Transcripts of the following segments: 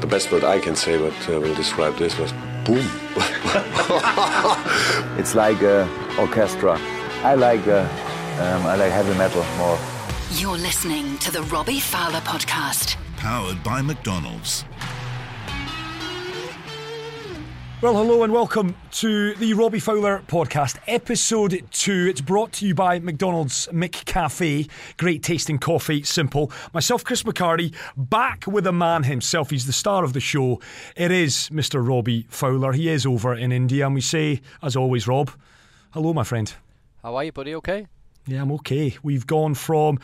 the best word I can say, but uh, will describe this was boom. it's like uh, orchestra. I like uh, um, I like heavy metal more. You're listening to the Robbie Fowler podcast, powered by McDonald's. Well, hello and welcome to the Robbie Fowler podcast, episode two. It's brought to you by McDonald's McCafe. Great tasting coffee, simple. Myself, Chris McHardy, back with a man himself. He's the star of the show. It is Mr. Robbie Fowler. He is over in India, and we say, as always, Rob, hello, my friend. How are you, buddy? Okay? Yeah, I'm okay. We've gone from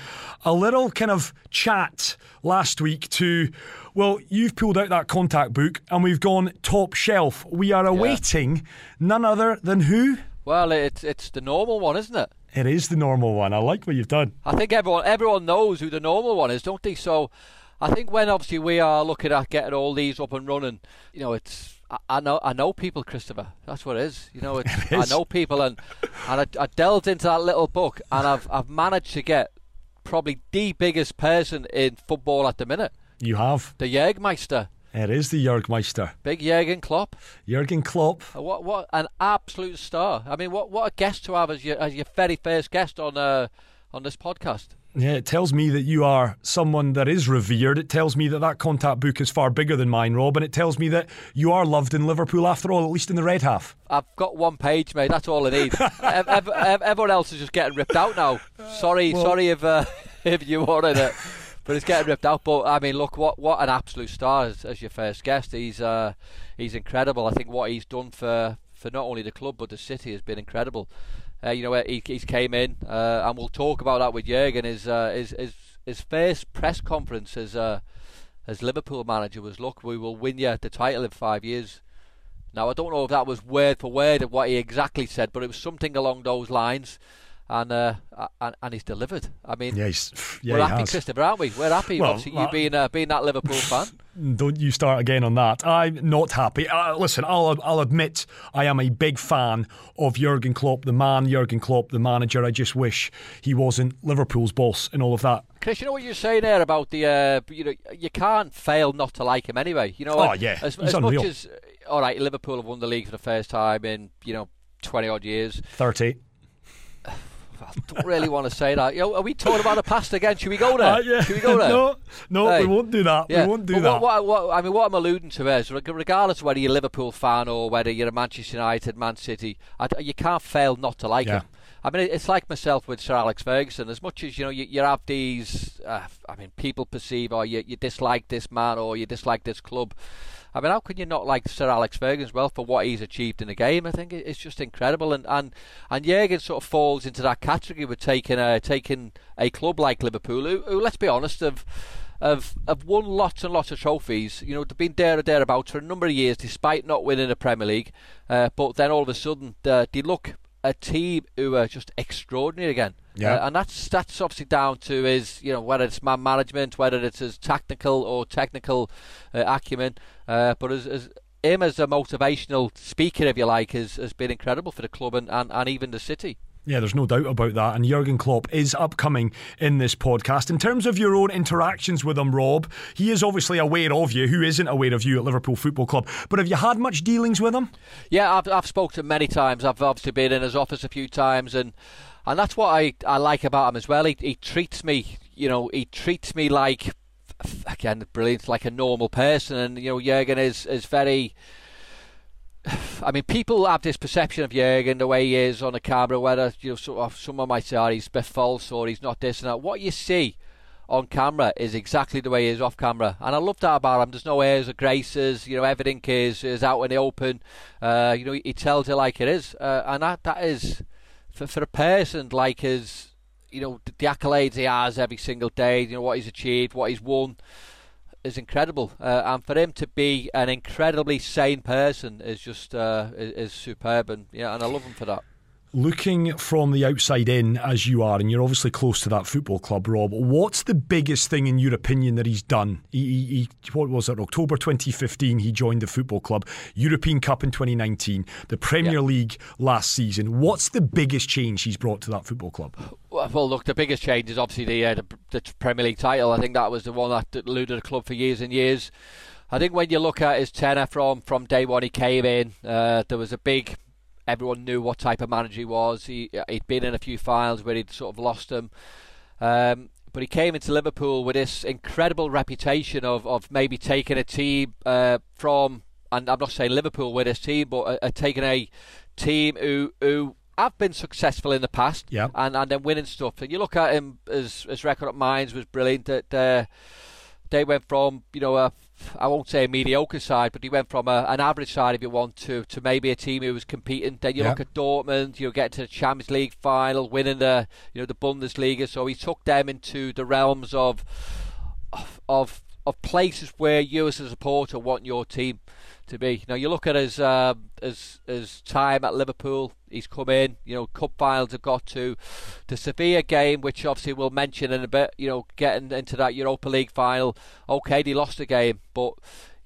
a little kind of chat last week to, well, you've pulled out that contact book and we've gone top shelf. We are awaiting yeah. none other than who? Well, it's it's the normal one, isn't it? It is the normal one. I like what you've done. I think everyone everyone knows who the normal one is, don't they? So I think when obviously we are looking at getting all these up and running, you know, it's I, know I know people, Christopher. That's what it is. You know, it's, I know people, and and I, I, delved into that little book, and I've I've managed to get probably the biggest person in football at the minute. You have the Jägermeister. It is the Jurgmeister. Big Jurgen Klopp. Jurgen Klopp. Uh, what what an absolute star. I mean, what what a guest to have as your as your very first guest on uh on this podcast. Yeah, it tells me that you are someone that is revered. It tells me that that contact book is far bigger than mine, Rob, and it tells me that you are loved in Liverpool after all, at least in the red half. I've got one page, mate. That's all I need. everyone else is just getting ripped out now. Sorry, well, sorry if uh, if you wanted it, but it's getting ripped out. But I mean, look, what what an absolute star as, as your first guest. He's uh, he's incredible. I think what he's done for for not only the club but the city has been incredible. Uh, you know, he, he's came in, uh, and we'll talk about that with Jurgen. His uh, his, his his first press conference as uh, as Liverpool manager was, "Look, we will win you the title in five years." Now, I don't know if that was word for word of what he exactly said, but it was something along those lines and uh, and, and he's delivered. I mean, yeah, yeah we're happy, has. Christopher, aren't we? We're happy. Well, Obviously, you being uh, being that Liverpool fan. Don't you start again on that? I'm not happy. Uh, listen, I'll I'll admit I am a big fan of Jurgen Klopp, the man, Jurgen Klopp, the manager. I just wish he wasn't Liverpool's boss and all of that. Chris, you know what you're saying there about the uh, you know you can't fail not to like him anyway. You know, oh yeah, as, as much as all right, Liverpool have won the league for the first time in you know twenty odd years. Thirty. I don't really want to say that. You know, are we talking about the past again? Should we go there? Uh, yeah. Should we go there? no, no, hey. we won't do that. Yeah. We won't do but that. What, what, what, I mean, what I'm alluding to is, regardless of whether you're a Liverpool fan or whether you're a Manchester United, Man City, I, you can't fail not to like yeah. him. I mean, it's like myself with Sir Alex Ferguson. As much as you know, you, you have these. Uh, I mean, people perceive or you, you dislike this man or you dislike this club. I mean, how can you not like Sir Alex Ferguson well for what he's achieved in the game? I think it's just incredible, and and and Jurgen sort of falls into that category with taking a taking a club like Liverpool, who, who let's be honest, have have have won lots and lots of trophies. You know, they've been there or thereabouts for a number of years, despite not winning the Premier League. Uh, but then all of a sudden, uh, they look a team who are just extraordinary again. Yeah. Uh, and that's that's obviously down to his, you know, whether it's man management, whether it's his tactical or technical uh, acumen. Uh, but as, as him as a motivational speaker, if you like, has, has been incredible for the club and, and, and even the city. Yeah, there's no doubt about that. And Jurgen Klopp is upcoming in this podcast. In terms of your own interactions with him, Rob, he is obviously aware of you. Who isn't aware of you at Liverpool Football Club? But have you had much dealings with him? Yeah, I've I've spoken to him many times. I've obviously been in his office a few times, and and that's what I, I like about him as well. He he treats me, you know, he treats me like again brilliant, like a normal person. And you know, Jurgen is is very I mean, people have this perception of Jurgen the way he is on the camera, whether you know, sort of, someone might say, oh, he's bit false or he's not this and that. What you see on camera is exactly the way he is off camera, and I love that about him. There's no airs or graces, you know, everything is is out in the open. Uh, you know, he, he, tells it like it is, uh, and that that is for for a person like his, you know, the, the accolades he has every single day. You know what he's achieved, what he's won is incredible, uh, and for him to be an incredibly sane person is just uh, is, is, superb, and yeah, and I love him for that. Looking from the outside in, as you are, and you're obviously close to that football club, Rob. What's the biggest thing in your opinion that he's done? He, he, he, what was it? October 2015, he joined the football club. European Cup in 2019, the Premier yeah. League last season. What's the biggest change he's brought to that football club? Well, look, the biggest change is obviously the, uh, the, the Premier League title. I think that was the one that eluded the club for years and years. I think when you look at his tenure from from day one he came in, uh, there was a big. Everyone knew what type of manager he was. He he'd been in a few finals where he'd sort of lost them. Um, but he came into Liverpool with this incredible reputation of, of maybe taking a team uh, from, and I'm not saying Liverpool with his team, but uh, uh, taking a team who who have been successful in the past, Yeah. and and then winning stuff. And you look at him, his his record at Mainz was brilliant. That uh, they went from you know a I won't say a mediocre side, but he went from a, an average side, if you want to, to maybe a team who was competing. Then you Yeah. look at Dortmund, you get to the Champions League final, winning the you know the Bundesliga. So he took them into the realms of of, of places where you as a supporter want your team to be. Now you look at his um, his his time at Liverpool. He's come in. You know, cup finals have got to the Sevilla game, which obviously we'll mention in a bit. You know, getting into that Europa League final. Okay, they lost the game, but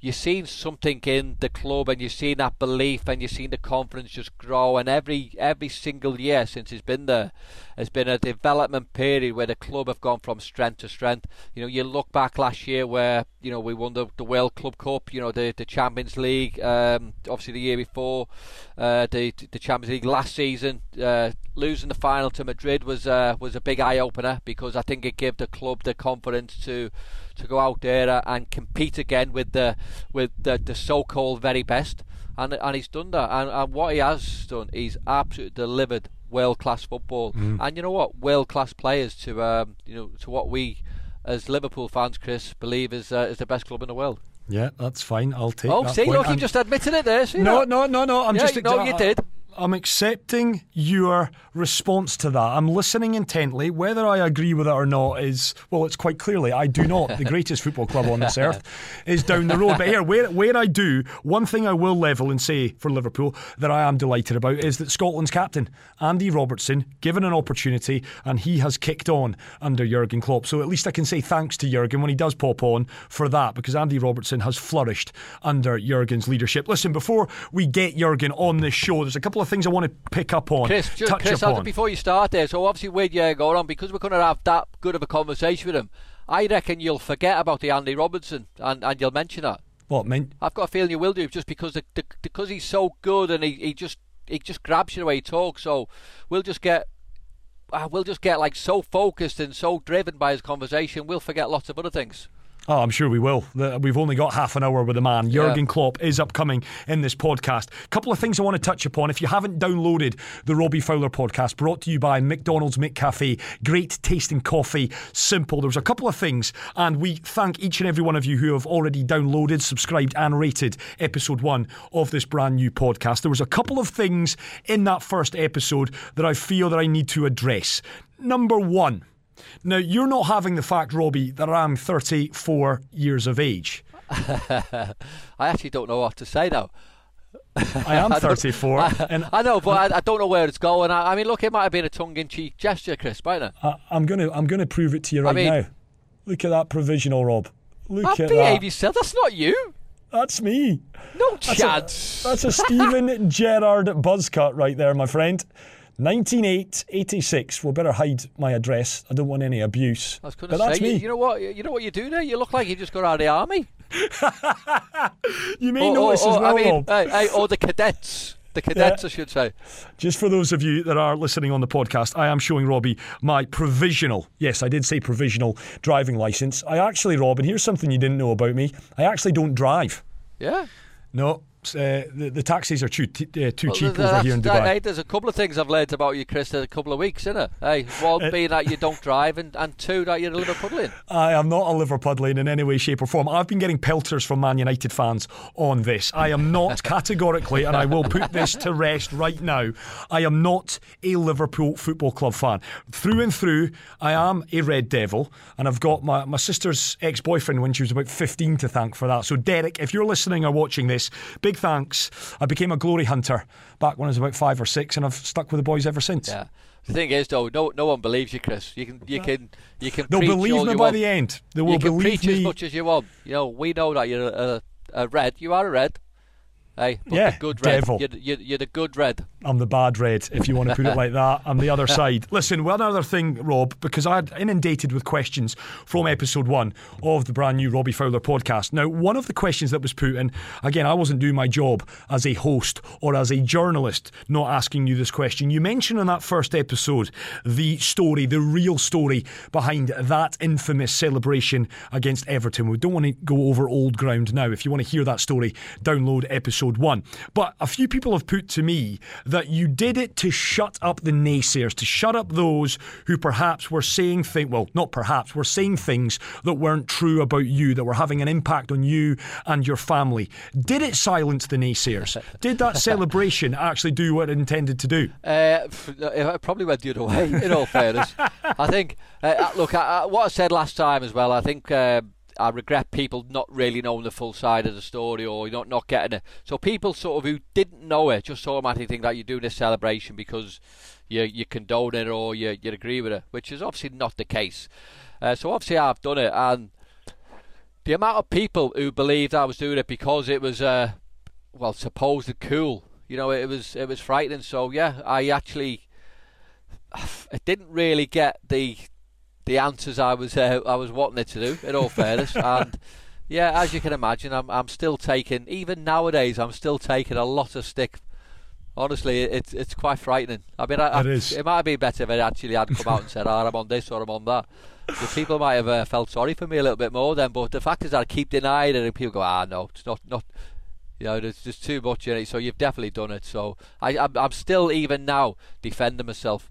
you've seen something in the club, and you've seen that belief, and you've seen the confidence just grow. And every every single year since he's been there, has been a development period where the club have gone from strength to strength. You know, you look back last year where you know we won the, the World Club Cup, you know the the Champions League, um, obviously the year before, uh, the the Champions League last season. Uh, losing the final to Madrid was uh, was a big eye opener because I think it gave the club the confidence to to go out there and compete again with the with the, the so-called very best. And, and he's done that, and, and what he has done, he's absolutely delivered world-class football, and you know what, world-class players to um, you know to what we as Liverpool fans, Chris, believe is uh, is the best club in the world. Yeah, that's fine. I'll take it. Oh, that see, look, you just admitted it there. See No, that? no, no, no. I'm Yeah, just. know you did. I'm accepting your response to that. I'm listening intently. Whether I agree with it or not is well, it's quite clearly I do not. The greatest football club on this earth is down the road. But here, where where I do, one thing I will level and say for Liverpool that I am delighted about is that Scotland's captain Andy Robertson given an opportunity and he has kicked on under Jurgen Klopp. So at least I can say thanks to Jurgen when he does pop on for that because Andy Robertson has flourished under Jurgen's leadership. Listen, before we get Jurgen on this show, there's a couple of things I want to pick up on, Chris, just, Chris, before you start there, so obviously with you going on, because we're going to have that good of a conversation with him, I reckon you'll forget about the Andy Robertson and, and you'll mention that. what meant? I've got a feeling you will do just because the, the, because he's so good and he, he just he just grabs you the way he talks. So we'll just get uh, we'll just get like so focused and so driven by his conversation, we'll forget lots of other things. Oh, I'm sure we will. We've only got half an hour with the man. Jurgen Klopp is upcoming in this podcast. A couple of things I want to touch upon. If you haven't downloaded the Robbie Fowler podcast, brought to you by McDonald's McCafe, great tasting coffee, simple. There's a couple of things, and we thank each and every one of you who have already downloaded, subscribed, and rated episode one of this brand new podcast. There was a couple of things in that first episode that I feel that I need to address. Number one. Now, you're not having the fact, Robbie, that I'm 34 years of age. I actually don't know what to say now. I am 34, and I know, but I, I don't know where it's going. I, I mean, look, it might have been a tongue-in-cheek gesture, Chris, mightn't it? I, I'm gonna I'm gonna prove it to you right mean- now. Look at that provisional, Rob. Look at behave that. yourself. That's not you. That's me. No That's a, that's a Steven Gerrard buzz cut right there, my friend. 19886. Well, better hide my address. I don't want any abuse. I was going but to that's say, you, me. you know what? You know what you do there? You look like you just got out of the army. You may Or, or, notice as well, I mean, Rob. hey, hey, or the cadets. The cadets, I should say. Just for those of you that are listening on the podcast, I am showing Robbie my provisional, yes, I did say provisional driving license. I actually, Rob, and here's something you didn't know about me I actually don't drive. Yeah. No, uh, the, the taxis are too, t- uh, too Well, cheap over here in Dubai. hey, there's a couple of things I've learned about you, Chris, in a couple of weeks, isn't it? Hey, one Uh, being that you don't drive, and, and two, that you're a Liverpoolian. I am not a Liverpudlian in any way, shape, or form. I've been getting pelters from Man United fans on this. I am not categorically, and I will put this to rest right now. I am not a Liverpool Football Club fan. Through and through, I am a Red Devil, and I've got my, my sister's ex boyfriend when she was about 15 to thank for that. So, Derek, if you're listening or watching this, big thanks. I became a glory hunter back when I was about five or six, and I've stuck with the boys ever since. Yeah. The thing is, though, no no one believes you, Chris. You can you can you can. They'll believe me by want. the end. They will you can believe preach as much as you want. You know, we know that you're a, a red. You are a red. Yeah, good red. devil. You're, you're, you're the good red. I'm the bad red, if you want to put it like that. I'm the other side. Listen, one other thing, Rob, because I had inundated with questions from episode one of the brand new Robbie Fowler podcast. Now, one of the questions that was put, and again, I wasn't doing my job as a host or as a journalist, not asking you this question. You mentioned in that first episode the story, the real story behind that infamous celebration against Everton. We don't want to go over old ground now. If you want to hear that story, download episode one. But a few people have put to me that you did it to shut up the naysayers, to shut up those who perhaps were saying things, well, not perhaps, were saying things that weren't true about you, that were having an impact on you and your family. Did it silence the naysayers? Did that celebration actually do what it intended to do? Uh, f- I probably went the other way. In all fairness, I think. Uh, look, I, I, what I said last time as well. I think uh, I regret people not really knowing the full side of the story or not not getting it. So people sort of who didn't know it just automatically think that you're doing this celebration because you you condone it or you you agree with it, which is obviously not the case. Uh, so obviously I've done it, and the amount of people who believed I was doing it because it was uh, well supposed cool. You know, it was it was frightening. So yeah, I actually it didn't really get the the answers I was uh, I was wanting it to do. In all fairness, and yeah, as you can imagine, I'm I'm still taking even nowadays I'm still taking a lot of stick. Honestly, it's it's quite frightening. I mean, I, It I- is. it might have been better if it actually had come out and said, "Oh, I'm on this or I'm on that." The people might have uh, felt sorry for me a little bit more then, but the fact is I keep denying it, and people go, "Ah, no, it's not not." You know, there's just too much in it. So you've definitely done it. So I, I'm, I'm still even now defending myself.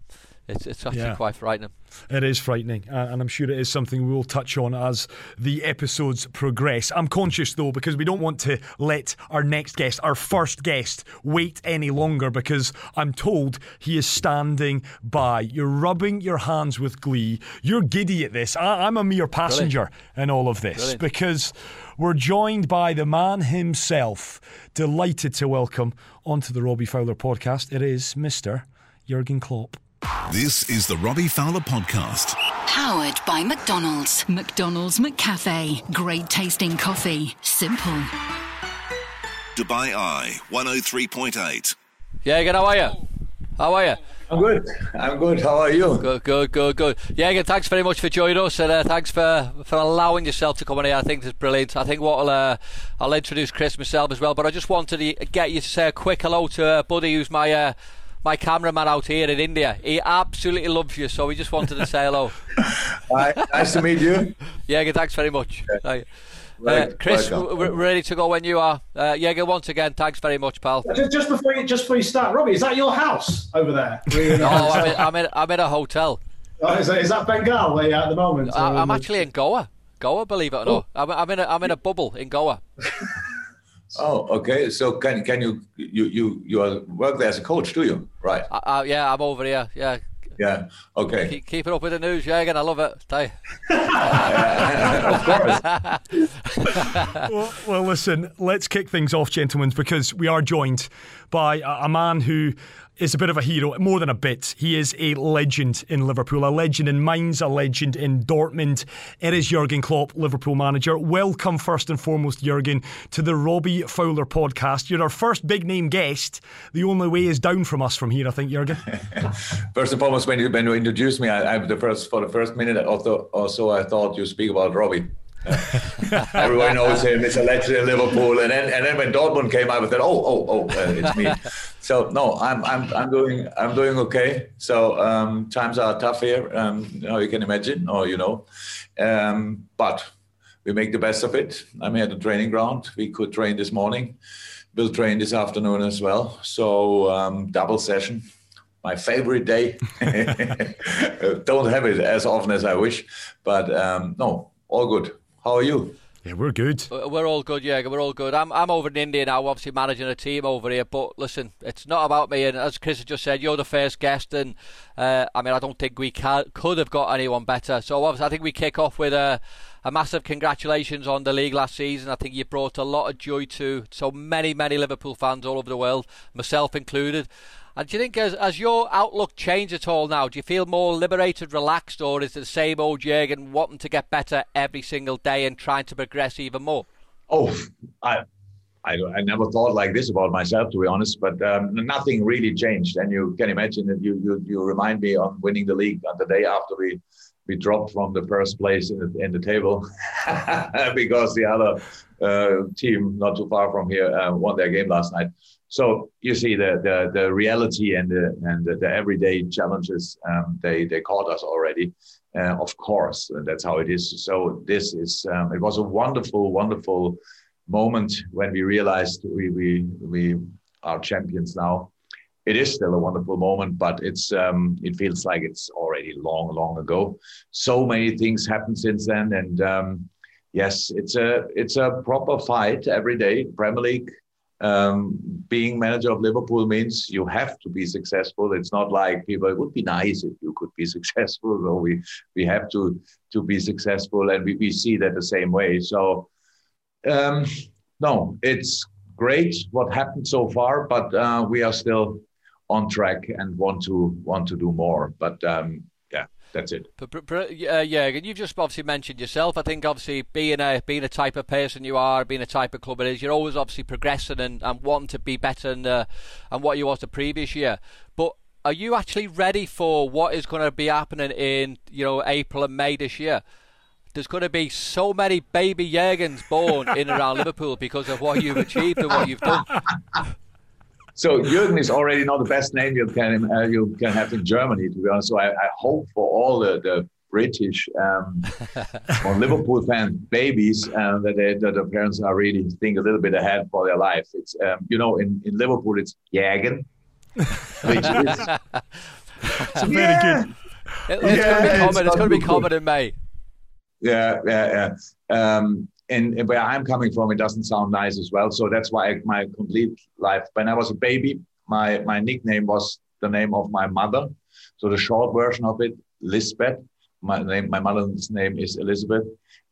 It's it's actually Yeah. quite frightening. It is frightening, uh, and I'm sure it is something we will touch on as the episodes progress. I'm conscious though, because we don't want to let our next guest, our first guest, wait any longer because I'm told he is standing by. You're rubbing your hands with glee. You're giddy at this. I- I'm a mere passenger in all of this Brilliant. because we're joined by the man himself. Delighted to welcome onto the Robbie Fowler podcast. It is Mr. Jurgen Klopp. This is the Robbie Fowler Podcast. Powered by McDonald's. McDonald's McCafe. Great tasting coffee. Simple. Dubai Eye 103.8. Yeah, good. How are you? How are you? I'm good. I'm good. How are you? Good, good, good, good. Yeah, again, thanks very much for joining us, and uh, thanks for for allowing yourself to come on here. I think it's brilliant. I think what I'll uh, I'll introduce Chris myself as well, but I just wanted to get you to say a quick hello to uh, Buddy, who's my. Uh, my cameraman out here in India, he absolutely loves you, so we just wanted to say hello. Hi. Nice to meet you. Jäger, thanks very much. Uh, Chris, we're ready to go when you are. Uh, Jäger, once again, thanks very much, pal. Just, just before you just before you start, Robbie, is that your house over there? Oh, I'm in, I'm in, I'm in a hotel. Oh, is, that, is that Bengal where you're at the moment? I, I'm actually in Goa. Goa, believe it or not. I'm, I'm in a, I'm in a bubble in Goa. Oh, okay. So can can you you you you are work there as a coach, do you? Right. I, I, yeah, I'm over here. Yeah, Yeah. Okay. keep, keep it up with the news, Jäger. I love it. Tell you. of course. well, well, listen, let's kick things off, gentlemen, because we are joined by a, a man who is a bit of a hero, more than a bit. He is a legend in Liverpool, a legend in Mainz, a legend in Dortmund. It is Jurgen Klopp, Liverpool manager. Welcome, first and foremost, Jurgen, to the Robbie Fowler podcast. You're our first big name guest. The only way is down from us from here, I think, Jurgen. First and foremost, when you when you introduced me, I, I the first for the first minute or, so, or so, I thought you speak about Robbie. Everyone knows him. It's a legend in Liverpool, and then and then when Dortmund came out, I said, "Oh, oh, oh, uh, it's me." so no, I'm I'm I'm doing I'm doing okay. So um, times are tough here, um, how you can imagine, or you know, um, but we make the best of it. I'm here at the training ground. We could train this morning. We'll train this afternoon as well. So um, double session my favorite day. Don't have it as often as I wish, but um, no, all good. How are you? Yeah, we're good. Uh, We're all good, yeah. We're all good. I'm I'm over in India now, obviously managing a team over here. But listen, it's not about me. And as Chris has just said, you're the first guest, and uh, I mean, I don't think we ca could have got anyone better. So obviously, I think we kick off with a. A massive congratulations on the league last season. I think you brought a lot of joy to so many, many Liverpool fans all over the world, myself included. And do you think, as, as your outlook changed at all now, do you feel more liberated, relaxed, or is it the same old Jurgen wanting to get better every single day and trying to progress even more? Oh, I, I, I never thought like this about myself, to be honest. But um, nothing really changed, and you can imagine that you you you remind me on winning the league on the day after we we dropped from the first place in the in the table because the other uh, team not too far from here uh, won their game last night. So you see the the, the reality and the and the, the everyday challenges um, they they caught us already. Uh, of course, that's how it is. So this is um, it was a wonderful, wonderful moment when we realized we we we are champions now. It is still a wonderful moment, but it's um, it feels like it's already long, long ago. So many things happened since then, and um, yes, it's a it's a proper fight every day. Premier League. Um, being manager of Liverpool means you have to be successful. It's not like people. It would be nice if you could be successful. So we we have to to be successful, and we, we see that the same way. So um, no, it's great what happened so far, but uh, we are still on track and want to want to do more. But um, that's it. Uh, yeah, and you've just obviously mentioned yourself. I think obviously being a being a type of person you are, being a type of club it is, you're always obviously progressing and, and wanting to be better than uh, and what you was the previous year. But are you actually ready for what is going to be happening in you know April and May this year? there's going to be so many baby Jurgens born in and around Liverpool because of what you've achieved and what you've done. So Jürgen is already not the best name you can uh, you can have in Germany, to be honest. So I, I hope for all the, the British um, or Liverpool fans, babies uh, that, they, that the parents are really think a little bit ahead for their life. It's um, you know in, in Liverpool it's Jürgen, which is it's very yeah. good. It, it's yeah, going to be common. It's, it's going to be common in May. Yeah, yeah, yeah. Um, and, where I'm coming from, it doesn't sound nice as well. So that's why my complete life. When I was a baby, my my nickname was the name of my mother. So the short version of it, Lisbeth. My name, my mother's name is Elizabeth,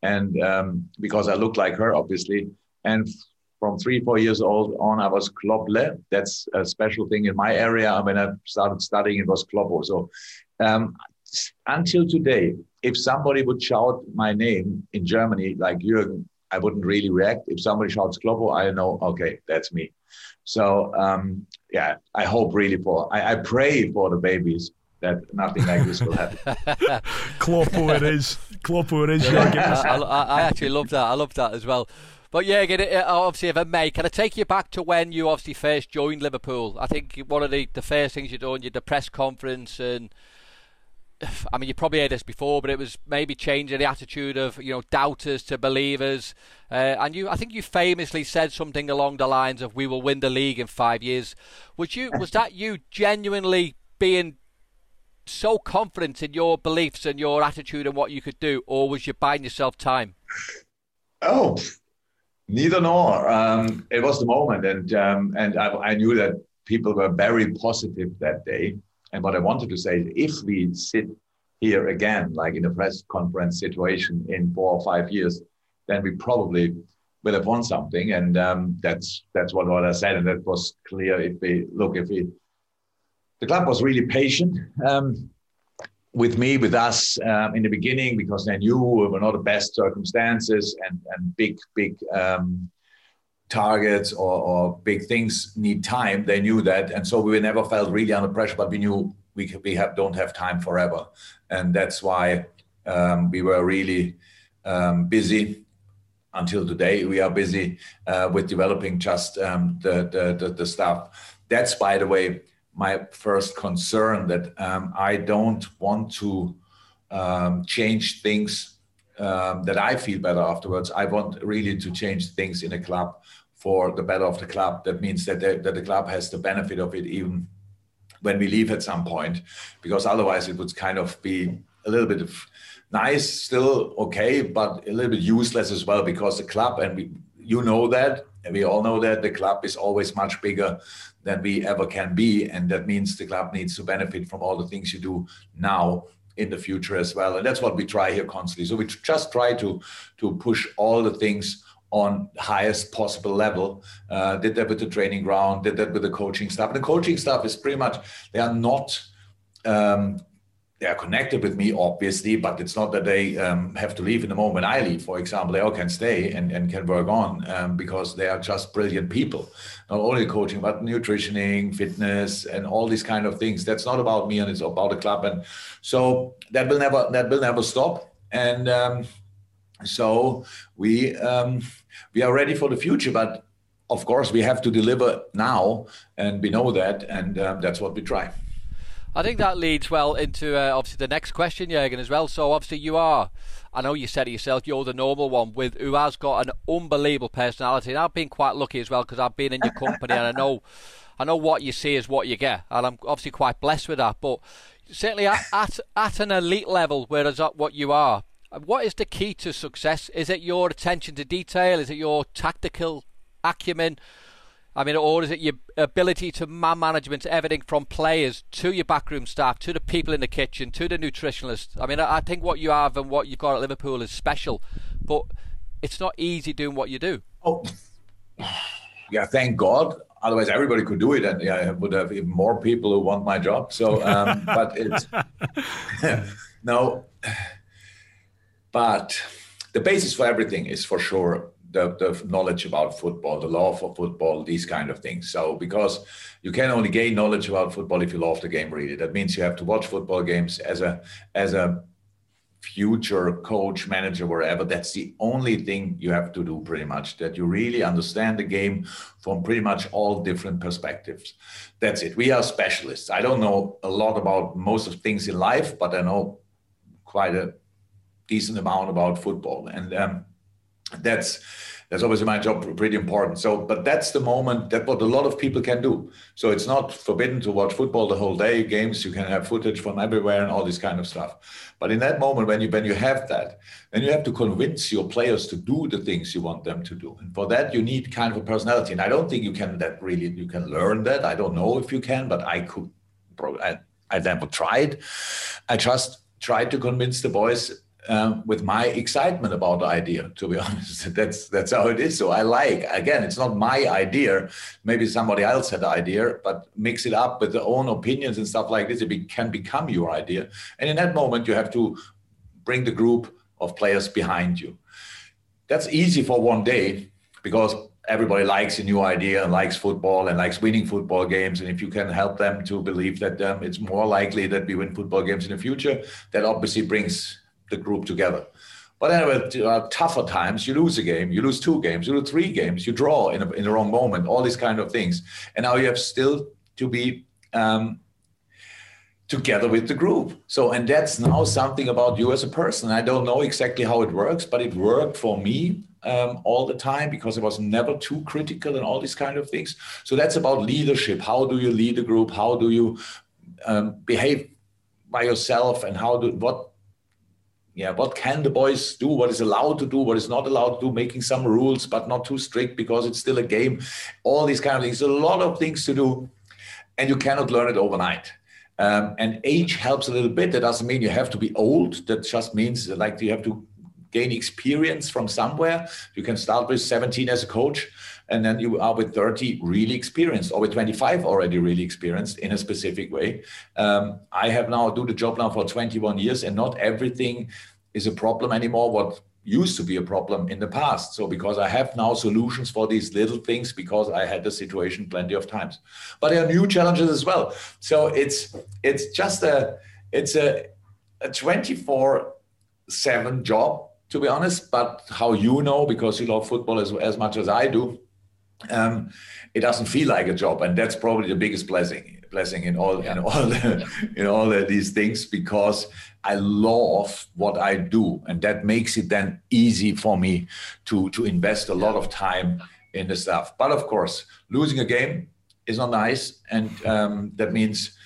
and um, because I look like her, obviously, and from three, four years old on, I was Klopple. That's a special thing in my area. When I started studying, it was Kloppo. So um, until today, if somebody would shout my name in Germany, like Jürgen, I wouldn't really react. If somebody shouts Kloppo, I know, okay, that's me. So um, yeah, I hope really for, I, I, pray for the babies that nothing like this will happen. Kloppo it is. Kloppo it is. Yeah, I, I, I, actually love that. I love that as well. But yeah, again, obviously, if I may, can I take you back to when you obviously first joined Liverpool? I think one of the, the first things you done, you did the press conference and I mean, you probably heard this before, but it was maybe changing the attitude of you know doubters to believers. Uh, and you, I think you famously said something along the lines of "We will win the league in five years." Was you, was that you genuinely being so confident in your beliefs and your attitude and what you could do, or was you buying yourself time? Oh, neither nor. Um, it was the moment, and um, and I, I knew that people were very positive that day and what I wanted to say is if we sit here again, like in a press conference situation in four or five years, then we probably will have won something. And um, that's that's what, what I said. And that was clear if we look, if we, the club was really patient. Um, with me, with us um, in the beginning, because they knew we were not the best circumstances and, and big, big um, targets or, or big things need time. They knew that, and so we never felt really under pressure. But we knew we we have don't have time forever, and that's why um, we were really um, busy. Until today, we are busy uh, with developing just um, the, the, the the stuff. That's by the way my first concern that um, I don't want to um, change things um, that I feel better afterwards. I want really to change things in a club for the better of the club. That means that the, that the club has the benefit of it even when we leave at some point, because otherwise it would kind of be a little bit of nice, still okay, but a little bit useless as well, because the club and we, you know that, and we all know that the club is always much bigger than we ever can be, and that means the club needs to benefit from all the things you do now in the future as well, and that's what we try here constantly. So we just try to to push all the things on highest possible level. Uh, did that with the training ground, did that with the coaching staff. And the coaching staff is pretty much, they are not um, they are connected with me, obviously, but it's not that they um, have to leave in the moment I leave. For example, they all can stay and, and can work on um, because they are just brilliant people. Not only coaching, but nutritioning, fitness, and all these kind of things. That's not about me, and it's about the club. And so that will never that will never stop. And um, so we um, we are ready for the future, but of course we have to deliver now, and we know that, and um, that's what we try. I think that leads well into uh, obviously the next question, Jurgen, as well. So obviously you are, I know you said it yourself, you're the normal one with who has got an unbelievable personality, and I've been quite lucky as well because I've been in your company and I know, I know what you see is what you get, and I'm obviously quite blessed with that. But certainly at at, at an elite level, whereas at what you are, what is the key to success? Is it your attention to detail? Is it your tactical acumen? I mean, or is it your ability to man management, everything from players to your backroom staff, to the people in the kitchen, to the nutritionist? I mean, I think what you have and what you've got at Liverpool is special, but it's not easy doing what you do. Oh, yeah, thank God. Otherwise, everybody could do it, and yeah, I would have even more people who want my job. So, um, but it's no, but the basis for everything is for sure the, the knowledge about football, the love for football, these kind of things. So because you can only gain knowledge about football if you love the game really. That means you have to watch football games as a as a future coach, manager, wherever. That's the only thing you have to do pretty much. That you really understand the game from pretty much all different perspectives. That's it. We are specialists. I don't know a lot about most of things in life, but I know quite a decent amount about football. And um, that's that's obviously my job pretty important. So but that's the moment that what a lot of people can do. So it's not forbidden to watch football the whole day games you can have footage from everywhere and all this kind of stuff. But in that moment when you when you have that then you have to convince your players to do the things you want them to do. And for that you need kind of a personality. And i don't think you can that really you can learn that. I don't know if you can but i could probably i, I never tried. I just tried to convince the boys um, with my excitement about the idea. To be honest, that's that's how it is. So I like again, it's not my idea. Maybe somebody else had the idea, but mix it up with their own opinions and stuff like this. It be, can become your idea. And in that moment, you have to bring the group of players behind you. That's easy for one day because everybody likes a new idea and likes football and likes winning football games. And if you can help them to believe that um, it's more likely that we win football games in the future, that obviously brings the group together. But anyway, uh, tougher times, you lose a game, you lose two games, you lose three games, you draw in, a, in the wrong moment, all these kind of things. And now you have still to be um, together with the group. So, and that's now something about you as a person. I don't know exactly how it works, but it worked for me um, all the time because I was never too critical and all these kind of things. So that's about leadership. How do you lead a group? How do you um, behave by yourself? And how do what yeah, what can the boys do? What is allowed to do? What is not allowed to do? Making some rules, but not too strict because it's still a game. All these kind of things. a lot of things to do, and you cannot learn it overnight. Um, and age helps a little bit. That doesn't mean you have to be old. That just means like you have to gain experience from somewhere. You can start with 17 as a coach, and then you are with 30 really experienced, or with 25 already really experienced in a specific way. Um, I have now do the job now for 21 years, and not everything is a problem anymore. What used to be a problem in the past. So because I have now solutions for these little things because I had the situation plenty of times. But there are new challenges as well. So it's it's just a it's a, a 24 7 job to be honest. But how you know, because you love football as, as much as I do, um, it doesn't feel like a job, and that's probably the biggest blessing blessing in all yeah. in all the, in all the, these things because I love what I do, and that makes it then easy for me to to invest a lot of time in the stuff. But of course, losing a game is not nice, and um, that means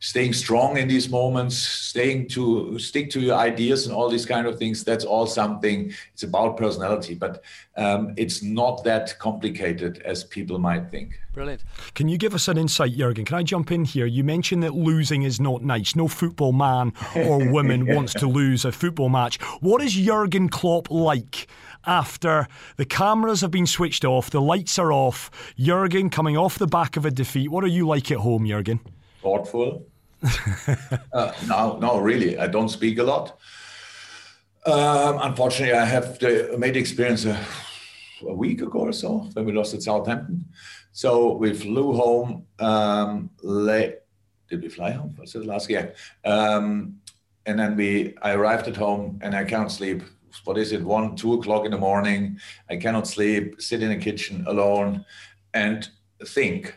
staying strong in these moments, staying to stick to your ideas and all these kind of things. That's all something. It's about personality, but um, it's not that complicated as people might think. Brilliant. Can you give us an insight, Jurgen? Can I jump in here? You mentioned that losing is not nice. No football man or woman yeah. wants to lose a football match. What is Jurgen Klopp like? After the cameras have been switched off, the lights are off, Jurgen coming off the back of a defeat. What are you like at home, Jurgen? Thoughtful, uh, no, no, really, I don't speak a lot. Um, unfortunately, I have the, made the experience a, a, week ago or so when we lost at Southampton. So we flew home um, late. Did we fly home? Was it last year? Um, and then we, I arrived at home and I can't sleep. What is it? One, two o'clock in the morning. I cannot sleep. Sit in the kitchen alone and think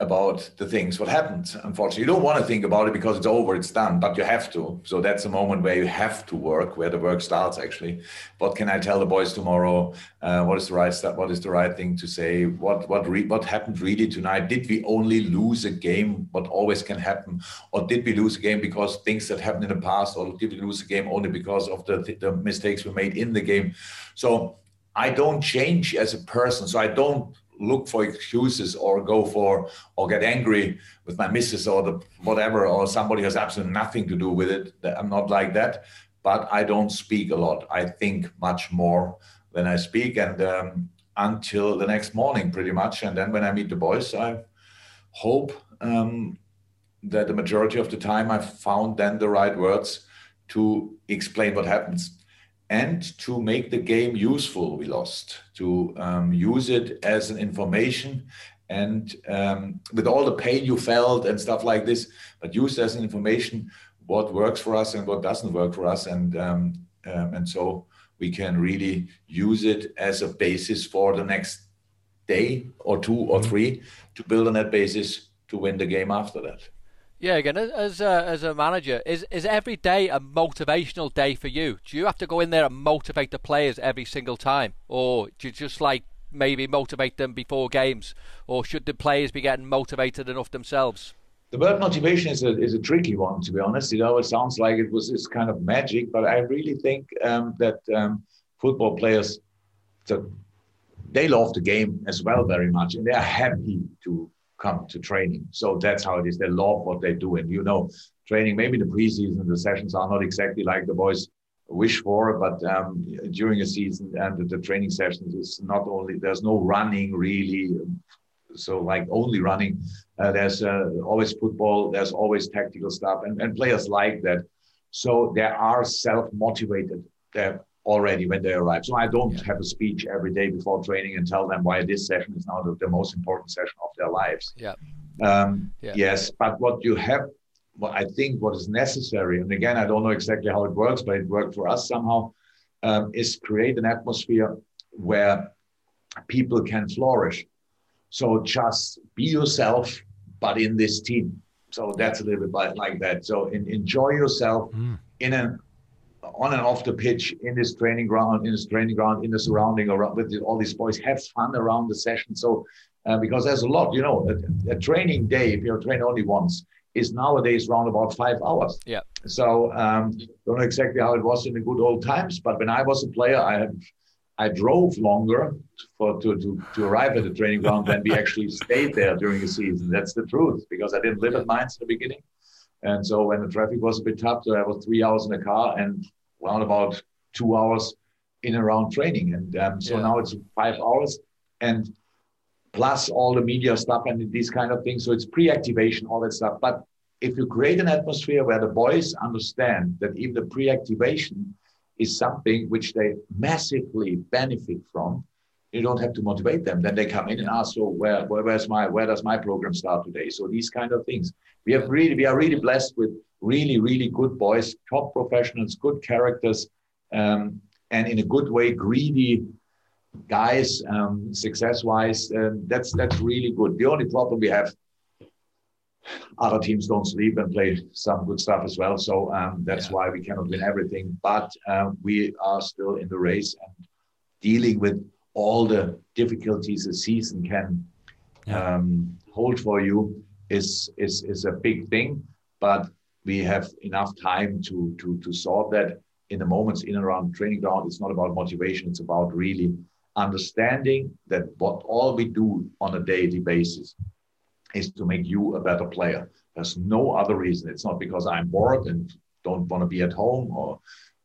about the things what happened. Unfortunately you don't want to think about it because it's over it's done but you have to. So that's a moment where you have to work where the work starts actually. What can i tell the boys tomorrow? Uh, what is the right what is the right thing to say? What what re- what happened really tonight? Did we only lose a game what always can happen? Or did we lose a game because things that happened in the past or did we lose a game only because of the, the mistakes we made in the game? So i don't change as a person so i don't look for excuses or go for or get angry with my missus or the whatever or somebody has absolutely nothing to do with it. I'm not like that, but I don't speak a lot. I think much more than I speak, and um, until the next morning, pretty much. And then when I meet the boys, I hope um, that the majority of the time I found then the right words to explain what happens and to make the game useful we lost to um, use it as an information and um, with all the pain you felt and stuff like this but use as an information what works for us and what doesn't work for us and um, um and so we can really use it as a basis for the next day or two or mm-hmm. three to build on that basis to win the game after that yeah, again, as a, as a manager, is is every day a motivational day for you? Do you have to go in there and motivate the players every single time, or do you just like maybe motivate them before games, or should the players be getting motivated enough themselves? The word motivation is a is a tricky one, to be honest. You know, It sounds like it was this kind of magic, but I really think um, that um, football players, they love the game as well very much, and they are happy to come to training. So that's how it is. They love what they do. And you know, training, maybe the preseason, the sessions are not exactly like the boys wish for, but um, during a season and the training sessions is not only, there's no running really. So like only running, uh, there's uh, always football, there's always tactical stuff and, and players like that. So they are self-motivated. They're already when they arrive. So I don't yeah. have a speech every day before training and tell them why this session is now the, the most important session of their lives. Yeah. Um, yeah. Yes, but what you have, what I think what is necessary, and again, I don't know exactly how it works, but it worked for us somehow, um, is create an atmosphere where people can flourish. So just be yourself, but in this team. So that's a little bit like that. So in, enjoy yourself mm. in an on and off the pitch in this training ground, in this training ground, in the surrounding around with all these boys. Have fun around the session. So uh, because there's a lot, you know, a, a, training day if you're trained only once is nowadays around about five hours. Yeah. So um, don't know exactly how it was in the good old times, but when I was a player, I had, I drove longer for to, to to arrive at the training ground than we actually stayed there during the season. That's the truth because I didn't live at Mainz in the beginning. And so when the traffic was a bit tough, so I was three hours in the car and around about two hours in around training. And um, so yeah. now it's five hours and plus all the media stuff and these kind of things. So it's pre-activation, all that stuff. But if you create an atmosphere where the boys understand that even the pre-activation is something which they massively benefit from, you don't have to motivate them. Then they come in and ask, so where, where where's my where does my program start today? So these kind of things. We have really we are really blessed with really really good boys, top professionals, good characters, um, and in a good way greedy guys, um, success wise. Um, that's that's really good. The only problem we have. Other teams don't sleep and play some good stuff as well, so um, that's yeah. why we cannot win everything. But um, we are still in the race and dealing with all the difficulties a season can yeah. um, hold for you is, is is a big thing. But we have enough time to to to sort that in the moments in and around training ground. It's not about motivation. It's about really understanding that what all we do on a daily basis is to make you a better player. There's no other reason. It's not because I'm bored and don't want to be at home or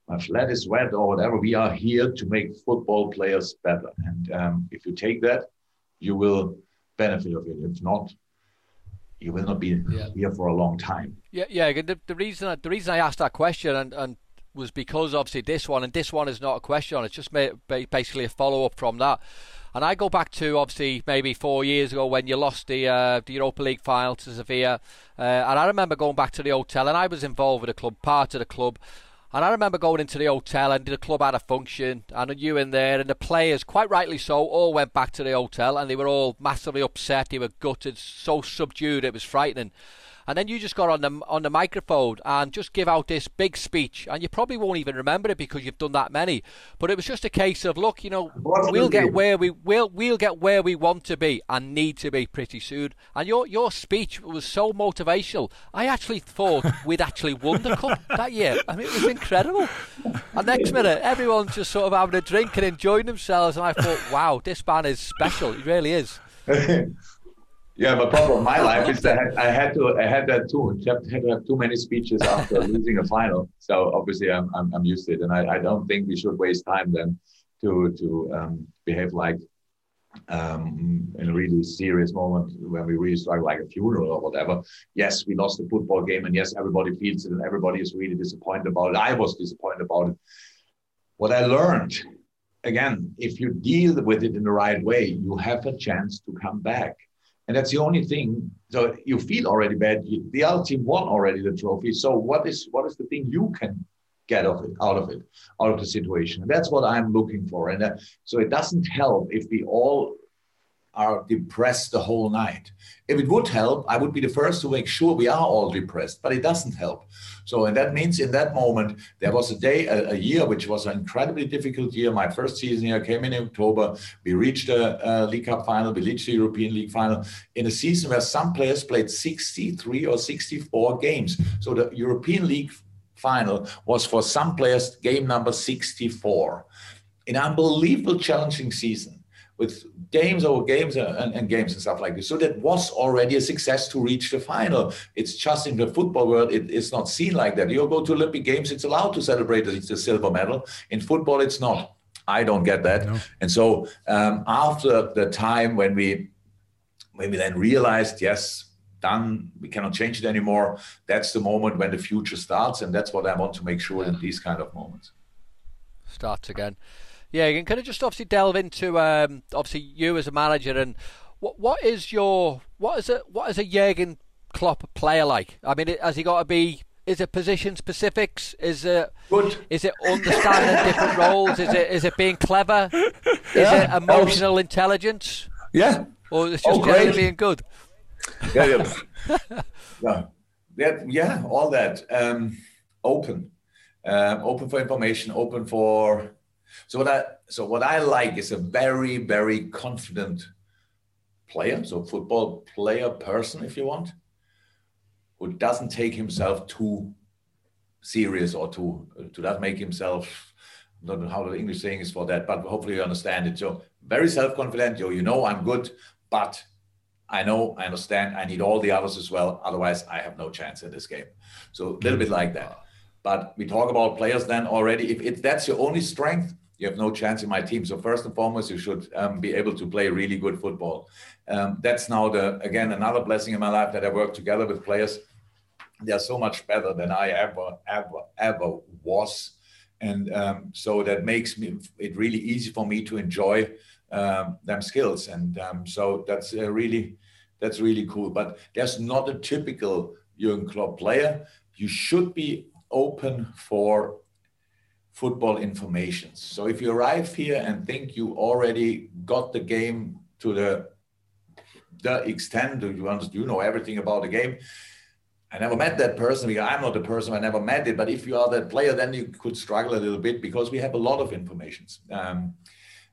my flat is wet or whatever. We are here to make football players better. And um, if you take that, you will benefit of it. If not, you will not be Yeah. here for a long time. Yeah, yeah. The, the reason I, the reason I asked that question and, and was because obviously this one and this one is not a question. It's just basically a follow up from that. And I go back to obviously maybe four years ago when you lost the uh, the Europa League final to Sevilla, uh, and I remember going back to the hotel and I was involved with the club, part of the club. And I remember going into the hotel and the club had a function and you in there and the players, quite rightly so, all went back to the hotel and they were all massively upset. They were gutted, so subdued, it was frightening. And then you just got on the on the microphone and just give out this big speech, and you probably won't even remember it because you've done that many. But it was just a case of, look, you know, we'll get where we will we'll get where we want to be and need to be pretty soon. And your your speech was so motivational. I actually thought we'd actually won the cup that year. I mean, it was incredible. And next minute, everyone's just sort of having a drink and enjoying themselves, and I thought, wow, this man is special. He really is. Yeah, but problem my life is that I had to I had that too. I had to have too many speeches after losing a final. So obviously I'm, I'm I'm used to it, and I, I don't think we should waste time then to to um, behave like um, in a really serious moment when we really struggle like a funeral or whatever. Yes, we lost the football game, and yes, everybody feels it, and everybody is really disappointed about it. I was disappointed about it. What I learned again, if you deal with it in the right way, you have a chance to come back. And that's the only thing. So you feel already bad. You, the other team won already the trophy. So what is what is the thing you can get of it, out of it, out of the situation? And that's what I'm looking for. And uh, so it doesn't help if we all are depressed the whole night. If it would help, I would be the first to make sure we are all depressed, but it doesn't help. So, and that means in that moment, there was a day, a, a year, which was an incredibly difficult year. My first season here came in October. We reached a, a uh, League Cup final, we reached the European League final in a season where some players played 63 or 64 games. So the European League final was for some players game number 64. An unbelievable challenging season with games over games and, and, games and stuff like this. So that was already a success to reach the final. It's just in the football world, it, it's not seen like that. You go to Olympic Games, it's allowed to celebrate it's a silver medal. In football, it's not. I don't get that. No. And so um, after the time when we when we then realized, yes, done, we cannot change it anymore. That's the moment when the future starts, and that's what I want to make sure in these kind of moments. Starts again. Yeah, and can of just obviously delve into um, obviously you as a manager and what what is your what is a what is a Jurgen Klopp player like? I mean, has he got to be? Is it position specifics? Is it Good. Is it understanding different roles? Is it is it being clever? Is yeah. it emotional intelligence? Yeah. Or it's just oh, generally being good? Yeah, yeah. yeah. yeah, yeah, all that. Um, open, um, open for information, open for so what I so what I like is a very very confident player, so football player person, if you want, who doesn't take himself too serious or too to not make himself. I don't know how the English saying is for that, but hopefully you understand it. So very self-confident. Yo, you know I'm good, but I know, I understand, I need all the others as well. Otherwise, I have no chance in this game. So a little bit like that. But we talk about players then already. If, if that's your only strength, you have no chance in my team. So first and foremost, you should um, be able to play really good football. Um, that's now the again another blessing in my life that I work together with players. They are so much better than I ever ever ever was, and um, so that makes me it really easy for me to enjoy um, them skills. And um, so that's uh, really that's really cool. But there's not a typical Jurgen Klopp player. You should be open for football information. So if you arrive here and think you already got the game to the the extent that you understand, you know everything about the game. I never met that person because I'm not the person. I never met it. But if you are that player, then you could struggle a little bit because we have a lot of information. Um,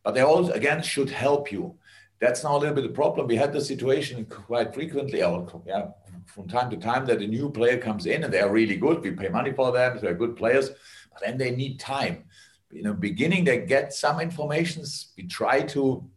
but they all again should help you. That's now a little bit the problem. We had the situation quite frequently, yeah, from time to time, that a new player comes in and they are really good. We pay money for them; they're good players but then they need time. In the beginning, they get some informations. We try to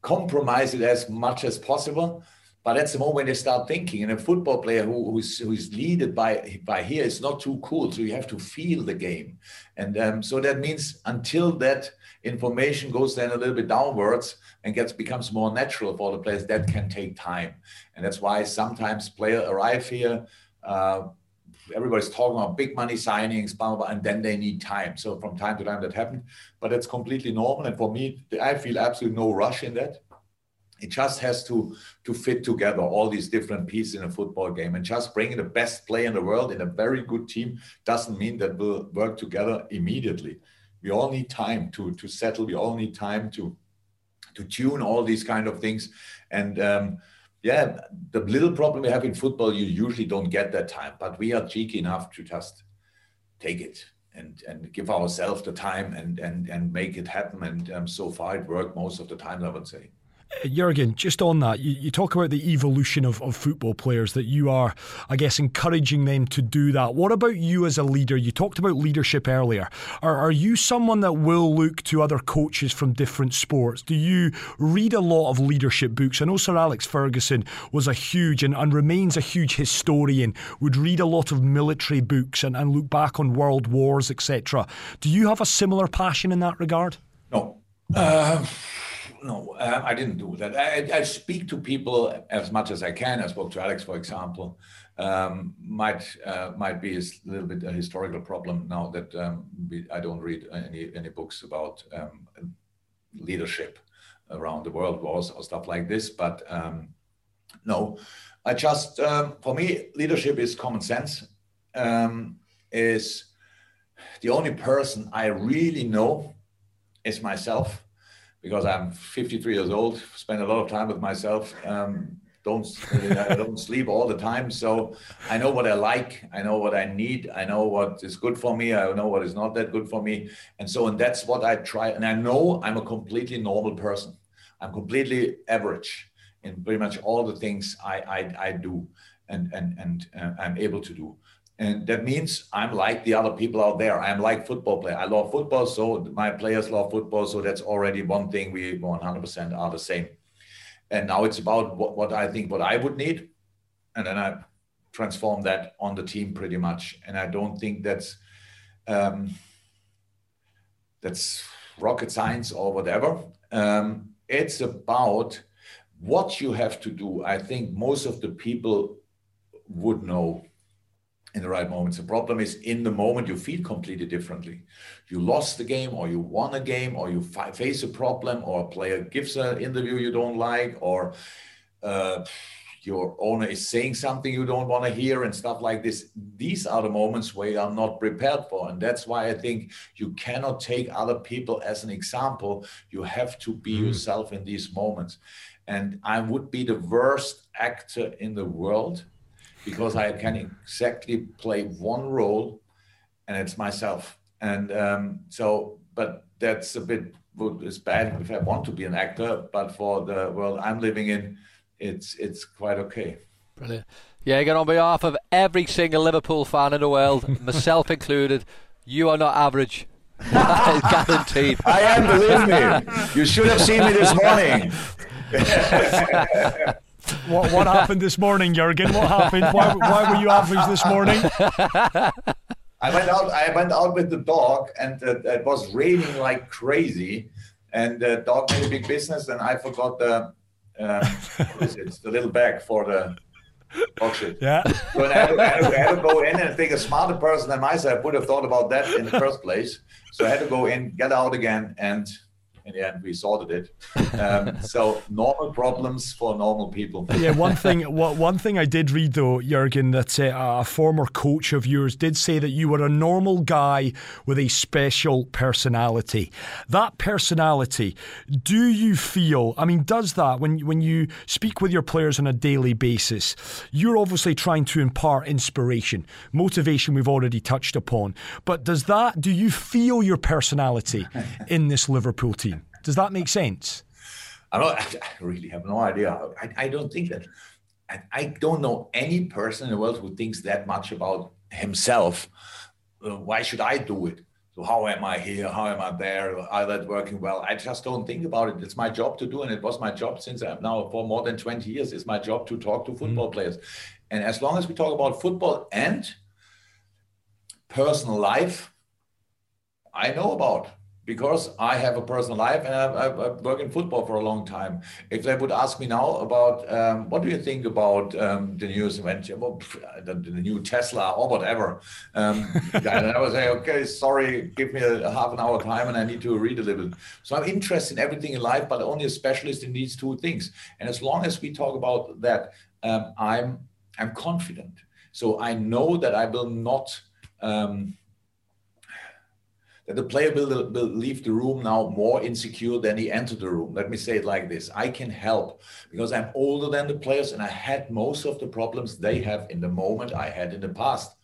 compromise it as much as possible, But that's the moment when they start thinking. And a football player who, who's who's leaded by by here is not too cool. So you have to feel the game, and um, so that means until that information goes then a little bit downwards and gets becomes more natural for the players, that can take time. And that's why sometimes player arrive here. Uh, everybody's talking about big money signings, blah, blah, blah, and then they need time. So from time to time that happened, but it's completely normal. And for me, I feel absolutely no rush in that. It just has to to fit together all these different pieces in a football game, and just bringing the best player in the world in a very good team doesn't mean that we'll work together immediately. We all need time to to settle. We all need time to to tune all these kind of things, and um, yeah, the little problem we have in football, you usually don't get that time, but we are cheeky enough to just take it and and give ourselves the time and and and make it happen. And um, so far, it worked most of the time, I would say. Jurgen, just on that, you, you talk about the evolution of, of football players, that you are, I guess, encouraging them to do that. What about you as a leader? You talked about leadership earlier. Are, are you someone that will look to other coaches from different sports? Do you read a lot of leadership books? I know Sir Alex Ferguson was a huge and, and remains a huge historian, would read a lot of military books and, and look back on world wars, etc. Do you have a similar passion in that regard? No. Uh no, uh, I didn't do that. I, I, speak to people as much as I can. I spoke to Alex, for example. Um, might uh, might be a little bit a historical problem now that um, we, I don't read any any books about um, leadership around the world wars or stuff like this. But um, no, I just um, for me leadership is common sense. Um, is the only person I really know myself because I'm 53 years old, spend a lot of time with myself. Um, don't I don't sleep all the time, so I know what I like. I know what I need. I know what is good for me. I know what is not that good for me, and so and that's what I try. And I know I'm a completely normal person. I'm completely average in pretty much all the things I I, I do and and and uh, I'm able to do. And that means I'm like the other people out there. I'm like football player. I love football, so my players love football. So that's already one thing we 100% are the same. And now it's about what, what I think what I would need, and then I transform that on the team pretty much. And I don't think that's um, that's rocket science or whatever. Um, it's about what you have to do. I think most of the people would know in the right moments. The problem is in the moment you feel completely differently. You lost the game, or you won a game, or you fi- face a problem, or a player gives an interview you don't like, or uh, your owner is saying something you don't want to hear, and stuff like this. These are the moments where you are not prepared for, and that's why I think you cannot take other people as an example. You have to be mm. yourself in these moments. And I would be the worst actor in the world because I can exactly play one role, and it's myself. And um, so, but that's a bit it's bad if I want to be an actor, but for the world I'm living in, it's it's quite okay. Brilliant. Yeah, again, on behalf of every single Liverpool fan in the world, myself included, you are not average. guaranteed. I am, believe me. You should have seen me this morning. what, what happened this morning, Jurgen? What happened? Why, why were you average this morning? I went out. I went out with the dog, and uh, it was raining like crazy. And the dog made a big business, and I forgot the um, what is it? The little bag for the dog shit. Yeah. So I had, to, I, had to, I had, to, go in and think a smarter person than myself would have thought about that in the first place. So I had to go in, get out again, and in the end we sorted it. Um, so normal problems for normal people. yeah, one thing. One thing I did read though, Jurgen, that uh, a former coach of yours did say that you were a normal guy with a special personality. That personality, do you feel? I mean, does that when when you speak with your players on a daily basis, you're obviously trying to impart inspiration, motivation. We've already touched upon, but does that? Do you feel your personality in this Liverpool team? Does that make sense? I, don't, I really have no idea. I, I don't think that. I, I, don't know any person in the world who thinks that much about himself. Uh, why should I do it? So how am I here? How am I there? Are that working well? I just don't think about it. It's my job to do, and it was my job since I'm now for more than 20 years. It's my job to talk to football mm. players. And as long as we talk about football and personal life, I know about because I have a personal life and I've, I've, I've, worked in football for a long time. If they would ask me now about um, what do you think about um, the venture, well, the, the, new Tesla or whatever, um, I would say, okay, sorry, give me a, a, half an hour time and I need to read a little. So I'm interested in everything in life, but only a specialist in these two things. And as long as we talk about that, um, I'm I'm confident. So I know that I will not. Um, that the player will, will leave the room now more insecure than he entered the room. Let me say it like this I can help because I'm older than the players and I had most of the problems they have in the moment I had in the past.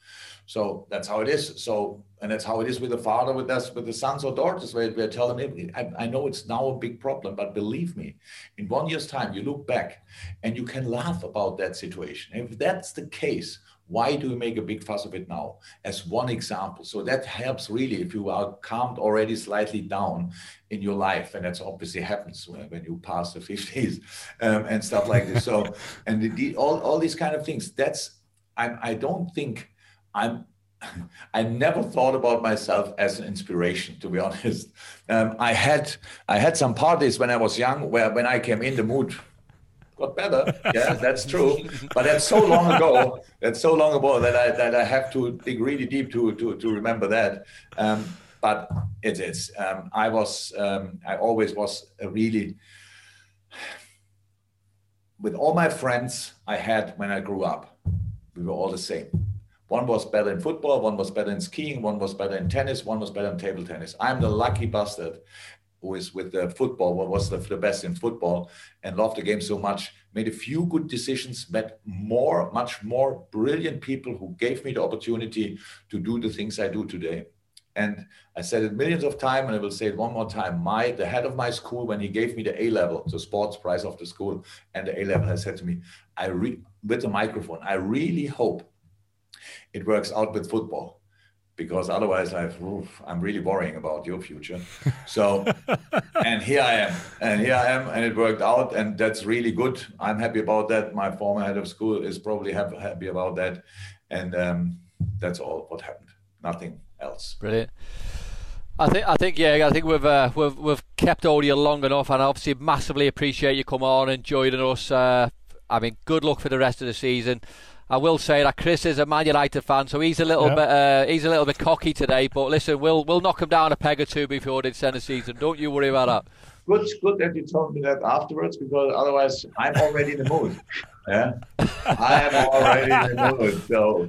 So that's how it is. So, and that's how it is with the father, with us, with the sons or daughters, where we're telling him, I, I know it's now a big problem, but believe me, in one year's time, you look back and you can laugh about that situation. If that's the case, why do we make a big fuss of it now? As one example. So that helps really if you are calmed already slightly down in your life. And that's obviously happens when you pass the 50s um, and stuff like this. So, and the, the, all, all these kind of things, that's, I, I don't think I'm, I never thought about myself as an inspiration, to be honest. Um, I had I had some parties when I was young where when I came in the mood got better. Yeah, that's true. But that's so long ago. That's so long ago that I that I have to dig really deep to to to remember that. Um, but it is. Um, I was. Um, I always was a really. With all my friends I had when I grew up, we were all the same. One was better in football, one was better in skiing, one was better in tennis, one was better in table tennis. I'm the lucky bastard who is with the football, what was the, the best in football, and loved the game so much, made a few good decisions, met more, much more brilliant people who gave me the opportunity to do the things I do today. And I said it millions of times, and I will say it one more time. My the head of my school, when he gave me the A level, the sports prize of the school, and the A level, has said to me, I re- with the microphone, I really hope it works out with football because otherwise i am really worrying about your future. So, and here I am, and here I am, and it worked out, and that's really good. I'm happy about that. My former head of school is probably happy about that, and um, that's all what happened. Nothing else. Brilliant. I think, I think, yeah, I think we've uh, we've we've kept audio long enough, and I obviously massively appreciate you coming on and joining us. Uh, I mean, good luck for the rest of the season. I will say that Chris is a Man United fan, so he's a little bit uh, he's a little bit cocky today. But listen, we'll we'll knock him down a peg or two before the end of the season. Don't you worry about that. Good, good that you told me that afterwards, because otherwise I'm already in the mood. Yeah, I am already in the mood. So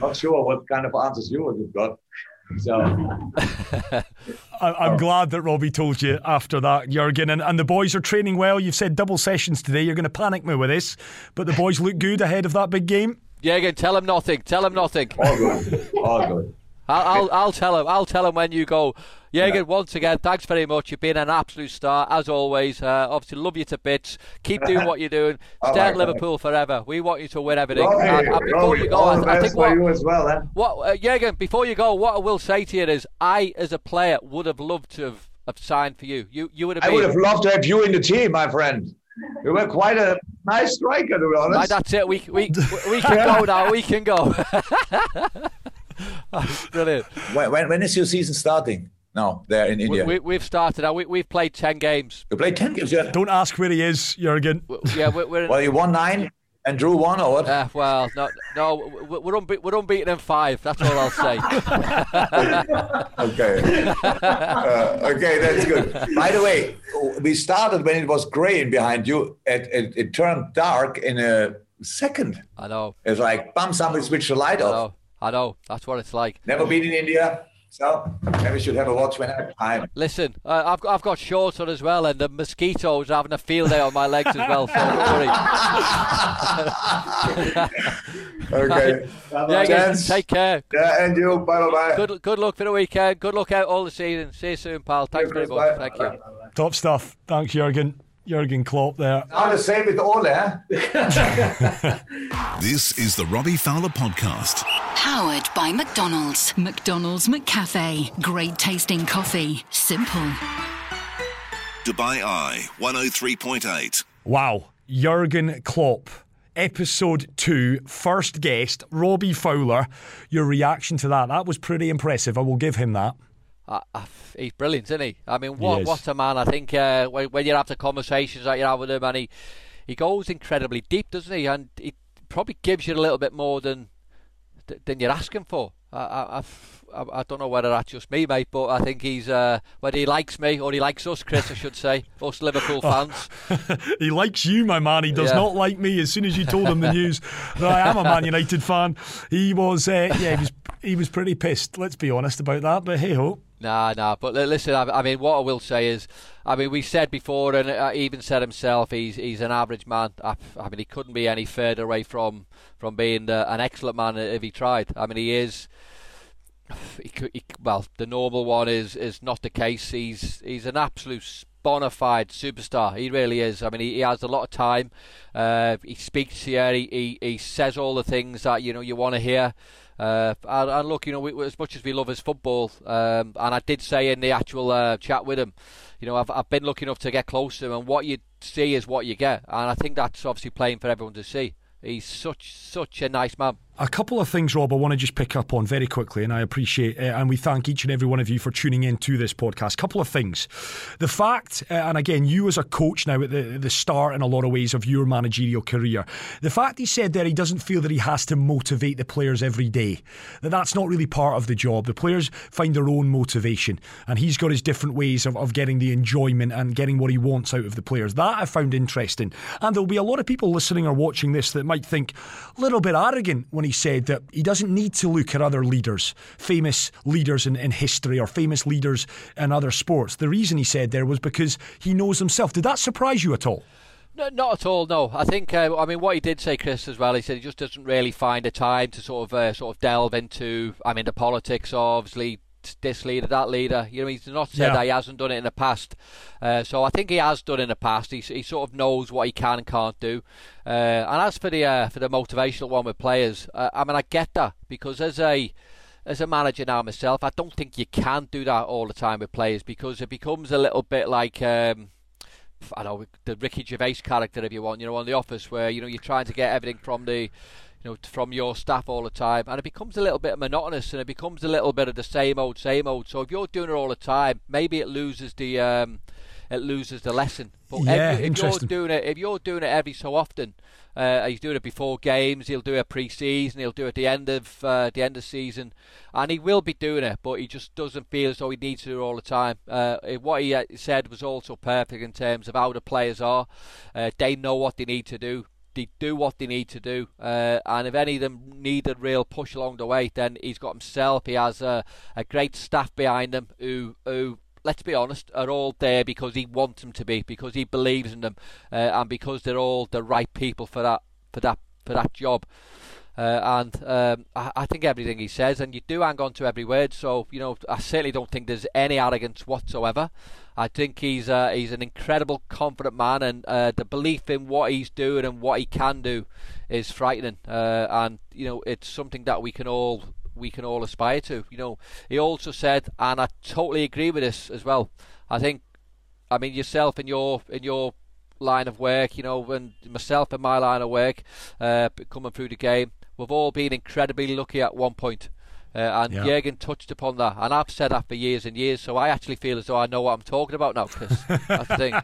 not sure what kind of answers you would have got. So I, am oh. glad that Robbie told you after that, Jurgen. And, and the boys are training well. You've said double sessions today. You're going to panic me with this, but the boys look good ahead of that big game. Jurgen, tell him nothing. Tell him nothing. All good. All good. I'll, I'll, I'll tell him. I'll tell him when you go. Jürgen, yeah. once again, thanks very much. You've been an absolute star, as always. Uh, obviously, love you to bits. Keep doing what you're doing. Stay at Liverpool forever. We want you to win everything. Robbie, and, and before Robbie, you go, I, I think what, you as well, eh? what uh, Jürgen, before you go, what I will say to you is, I, as a player, would have loved to have, have signed for you. You, you would have. I been, would have loved to have you in the team, my friend. You were quite a nice striker, to be honest. Right, that's it. We we we can go now. We can go. brilliant. When, when, when is your season starting? No, there in India. We, have started. We, we've played ten games. You played ten games, yeah. Don't ask where he is, Jurgen. Yeah, we're. we're well, you won nine and drew one, or what? Uh, well, no, no, we're, unbe- we're unbeaten in five. That's all I'll say. okay. Uh, okay, that's good. By the way, we started when it was grey behind you. It, it, it, turned dark in a second. I know. It's like, bam, somebody switched the light off. Know. I know. That's what it's like. Never been in India. So maybe we should have a watch when I have time. Listen, uh, I've got I've got shorts on as well, and the mosquitoes are having a field day on my legs as well. So don't worry. okay. Yeah, guys, take care. Yeah, and you. Bye bye. Good good luck for the weekend. Good luck out all the season. See you soon, pal. Thanks very much. Bye. Thank you. Top stuff. Thanks, Jurgen. Jurgen Klopp there. Now the same with Ole. this is the Robbie Fowler podcast. Powered by McDonald's. McDonald's McCafe. Great tasting coffee. Simple. Dubai Eye 103.8. Wow. Jurgen Klopp. Episode two, first guest, Robbie Fowler. Your reaction to that? That was pretty impressive. I will give him that. Uh, uh, he's brilliant, isn't he? I mean, what what a man! I think uh, when, when you have the conversations that you have with him, and he he goes incredibly deep, doesn't he? And he probably gives you a little bit more than than you're asking for. I, I, I, I don't know whether that's just me, mate, but I think he's uh, whether he likes me or he likes us, Chris, I should say, us Liverpool fans. He likes you, my man. He does Yeah. not like me. As soon as you told him the news that I am a Man United fan, he was, uh, yeah, he was, he was pretty pissed. Let's be honest about that. But hey ho. Nah, nah. But listen, I, mean, what I will say is, I mean, we said before, and uh, even said himself, he's he's an average man. I, I mean, he couldn't be any further away from from being uh, an excellent man if he tried. I mean, he is. He, he, well, the normal one is is not the case. He's he's an absolute bona fide superstar. He really is. I mean, he, he has a lot of time. Uh, he speaks here. He, he he says all the things that you know you want to hear. Uh, and, and look, you know, we, as much as we love his football, um, and I did say in the actual uh, chat with him, you know, I've, I've been lucky enough to get close to him, and what you see is what you get, and I think that's obviously playing for everyone to see. He's such such a nice man. A couple of things, Rob, I want to just pick up on very quickly, and I appreciate uh, and we thank each and every one of you for tuning in to this podcast. A couple of things. The fact, uh, and again, you as a coach now at the, the start in a lot of ways of your managerial career, the fact he said there he doesn't feel that he has to motivate the players every day, that that's not really part of the job. The players find their own motivation, and he's got his different ways of, of getting the enjoyment and getting what he wants out of the players. That I found interesting. And there'll be a lot of people listening or watching this that might think a little bit arrogant when he said that he doesn't need to look at other leaders, famous leaders in, in history or famous leaders in other sports. The reason he said there was because he knows himself. Did that surprise you at all? No, not at all. No, I think. Uh, I mean, what he did say, Chris, as well. He said he just doesn't really find the time to sort of uh, sort of delve into. I mean, the politics, obviously. This leader, that leader. You know, he's not said Yeah. that he hasn't done it in the past. Uh, so I think he has done it in the past. He, he sort of knows what he can and can't do. Uh, and as for the uh, for the motivational one with players, uh, I mean, I get that because as a as a manager now myself, I don't think you can do that all the time with players because it becomes a little bit like. Um, I know the Ricky Gervais character, if you want, you know, on The Office, where you know you're trying to get everything from the, you know, from your staff all the time, and it becomes a little bit monotonous, and it becomes a little bit of the same old, same old. So if you're doing it all the time, maybe it loses the, um, it loses the lesson. But Yeah, every, if you're doing it, if you're doing it every so often, uh, he's doing it before games. He'll do it pre-season. He'll do it at the end of uh, the end of season, and he will be doing it. But he just doesn't feel as though he needs to do it all the time. Uh, what he uh, said was also perfect in terms of how the players are. Uh, they know what they need to do. They do what they need to do, uh, and if any of them need a real push along the way, then he's got himself. He has a, a great staff behind him who who let's be honest, are all there because he wants them to be, because he believes in them, uh, and because they're all the right people for that for that for that job. Uh, and um, I, I think everything he says, and you do hang on to every word. So you know, I certainly don't think there's any arrogance whatsoever. I think he's uh, he's an incredible, confident man, and uh, the belief in what he's doing and what he can do is frightening. Uh, and you know, it's something that we can all we can all aspire to. You know, he also said, and I totally agree with this as well. I think, I mean, yourself in your in your line of work, you know, and myself in my line of work, uh, coming through the game, we've all been incredibly lucky at one point. Uh, and Yeah. Jurgen touched upon that, and I've said that for years and years. So I actually feel as though I know what I'm talking about now, Cause That's the thing.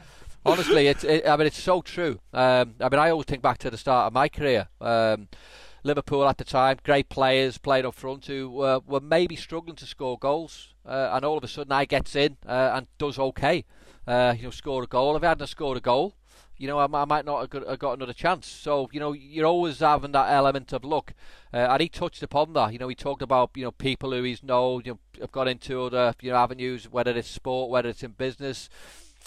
Honestly, it's it, I mean it's so true. Um, I mean I always think back to the start of my career. Um, Liverpool at the time, great players playing up front who uh, were maybe struggling to score goals, uh, and all of a sudden I gets in uh, and does okay. Uh, you know, score a goal. If I hadn't scored a goal, you know, I, I might not have got, another chance. So, you know, you're always having that element of luck. Uh, and he touched upon that. You know, he talked about, you know, people who he's known, you know, have got into other, you know, avenues, whether it's sport, whether it's in business,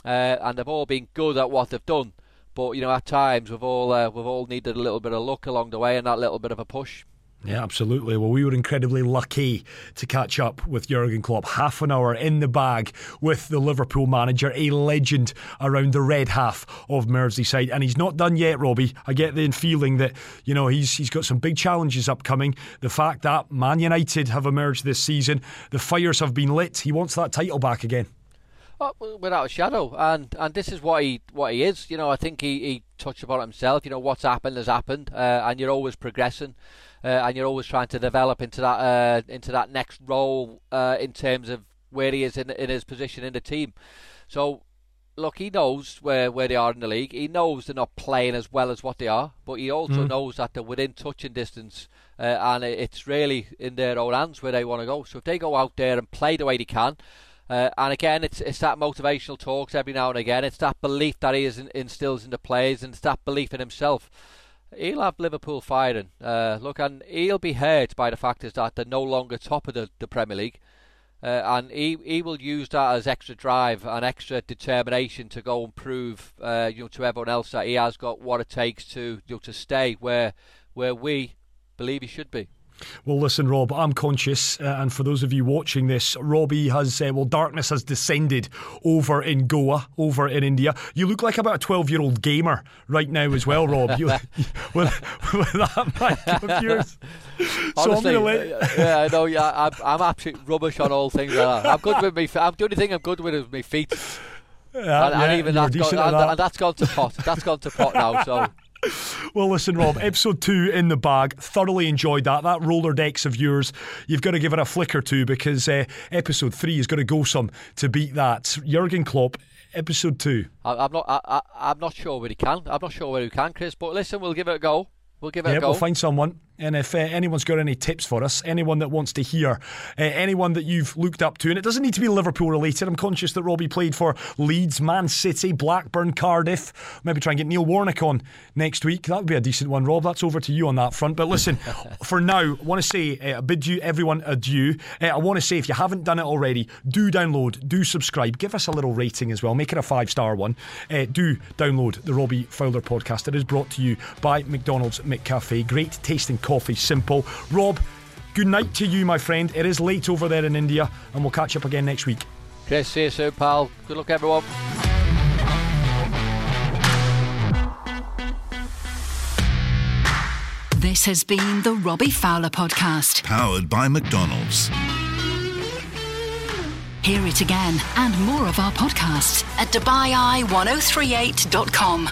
uh, and they've all been good at what they've done. But, you know, at times we've all, uh, we've all needed a little bit of luck along the way and that little bit of a push. Yeah, absolutely. Well, we were incredibly lucky to catch up with Jurgen Klopp. Half an hour in the bag with the Liverpool manager, a legend around the red half of Merseyside. And he's not done yet, Robbie. I get the feeling that, you know, he's he's got some big challenges upcoming. The fact that Man United have emerged this season, the fires have been lit. He wants that title back again. Oh, without a shadow, and and this is what he what he is. You know, I think he, he touched upon it himself. You know, what's happened has happened, uh, and you're always progressing and you're always trying to develop into that uh, into that next role uh, in terms of where he is in, in his position in the team. So, look, he knows where, where they are in the league. He knows they're not playing as well as what they are, but he also mm. knows that they're within touching distance, uh, and it's really in their own hands where they want to go. So if they go out there and play the way they can. Uh, and again, it's it's that motivational talks every now and again. It's that belief that he is in, instills in the players, and it's that belief in himself he'll have Liverpool firing. Uh, look, and he'll be hurt by the fact is that they're no longer top of the, the Premier League. Uh, and he, he will use that as extra drive and extra determination to go and prove uh, you know to everyone else that he has got what it takes to you know, to stay where where we believe he should be. Well, listen, Rob, I'm conscious, uh, and for those of you watching this, Robbie has, uh, well, darkness has descended over in Goa, over in India. You look like about a 12 year old gamer right now as well, Rob, you, with, with that mic of yours. So Honestly, I'm let... Uh, yeah, I know. Yeah, I'm, I'm absolutely rubbish on all things like that. I'm good with me. I'm the only thing I'm good with is my feet. Uh, and, yeah, and, even that's gone, and, that. and that's gone to pot. That's gone to pot now. So well, listen, Rob, episode two in the bag. Thoroughly enjoyed that. That Rolodex of yours, you've got to give it a flick or two because uh, episode three is going to go some to beat that. Jurgen Klopp, episode two. I, am not. I, am not sure where he can. I'm not sure where he can, Chris. But listen, we'll give it a go. We'll give it yeah, a go. We'll find someone. And if uh, anyone's got any tips for us, anyone that wants to hear, uh, anyone that you've looked up to, and it doesn't need to be Liverpool related. I'm conscious that Robbie played for Leeds, Man City, Blackburn, Cardiff. Maybe try and get Neil Warnock on next week. That would be a decent one, Rob. That's over to you on that front. But listen, for now, I want to say, uh, I bid you everyone adieu. Uh, I want to say, if you haven't done it already, do download, do subscribe, give us a little rating as well, make it a five star one. Uh, do download the Robbie Fowler podcast. It is brought to you by McDonald's McCafe. Great tasting coffee, simple. Rob, good night to you, my friend. It is late over there in India, and we'll catch up again next week. Chris, see you soon, pal. Good luck, everyone. This has been the Robbie Fowler podcast, powered by McDonald's. Hear it again and more of our podcasts at DubaiEye1038.com.